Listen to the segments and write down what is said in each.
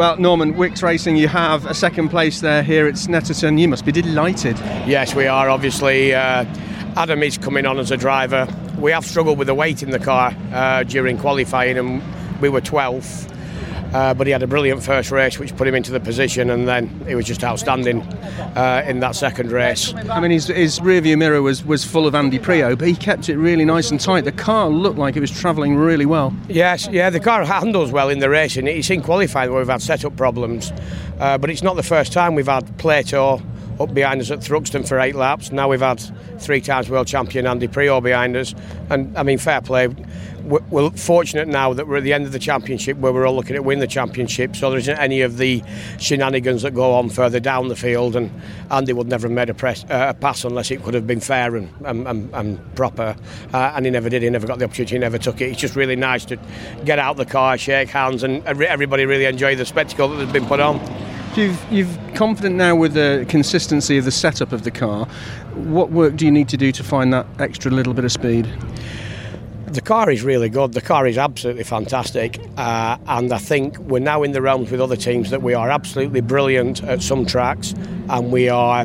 Well, Norman, Wix Racing, you have a second place there here at Snetterton. You must be delighted. Yes, we are. Obviously, uh, Adam is coming on as a driver. We have struggled with the weight in the car uh, during qualifying, and we were 12th. Uh, but he had a brilliant first race, which put him into the position, and then he was just outstanding uh, in that second race. I mean, his, his rearview mirror was, was full of Andy Priaulx, but he kept it really nice and tight. The car looked like it was travelling really well. Yes, yeah, the car handles well in the racing. It's in qualifying where we've had setup problems, uh, but it's not the first time we've had Plato up behind us at Thruxton for eight laps. Now we've had three times world champion Andy Priaulx behind us, and I mean, fair play. We're fortunate now that we're at the end of the championship where we're all looking at win the championship. So there isn't any of the shenanigans that go on further down the field. And Andy would never have made a, press, uh, a pass unless it could have been fair and, and, and, and proper. Uh, and he never did. He never got the opportunity. He never took it. It's just really nice to get out the car shake hands and everybody really enjoy the spectacle that has been put on You've, you've confident now with the consistency of the setup of the car. What work do you need to do to find that extra little bit of speed? the car is really good. The car is absolutely fantastic, uh, and I think we're now in the realms with other teams that we are absolutely brilliant at some tracks, and we are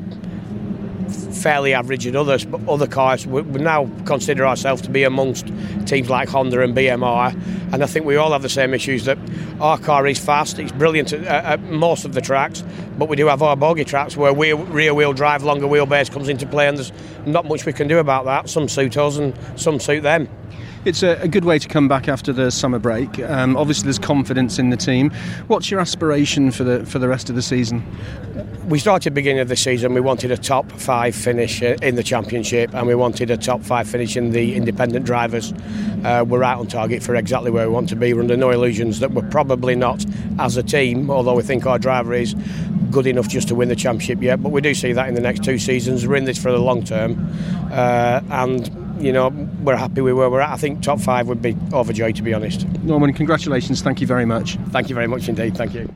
fairly average others. But other cars, we, we now consider ourselves to be amongst teams like Honda and BMR, and I think we all have the same issues that our car is fast, it's brilliant at, at most of the tracks, but we do have our bogey tracks where rear wheel drive, longer wheelbase comes into play, and there's not much we can do about that. Some suit us and some suit them. It's a, a, good way to come back after the summer break. Um, obviously, there's confidence in the team. What's your aspiration for the for the rest of the season? We started beginning of the season. We wanted a top five finish uh, in the championship, and we wanted a top five finish in the independent drivers. Uh, we're out on target for exactly where we want to be. We're under no illusions that we're probably not as a team, although we think our driver is good enough just to win the championship yet. But we do see that in the next two seasons. We're in this for the long term, uh, and you know, we're happy with where we're at. I think top five would be overjoyed, to be honest. Norman, congratulations. Thank you very much. Thank you very much indeed. Thank you.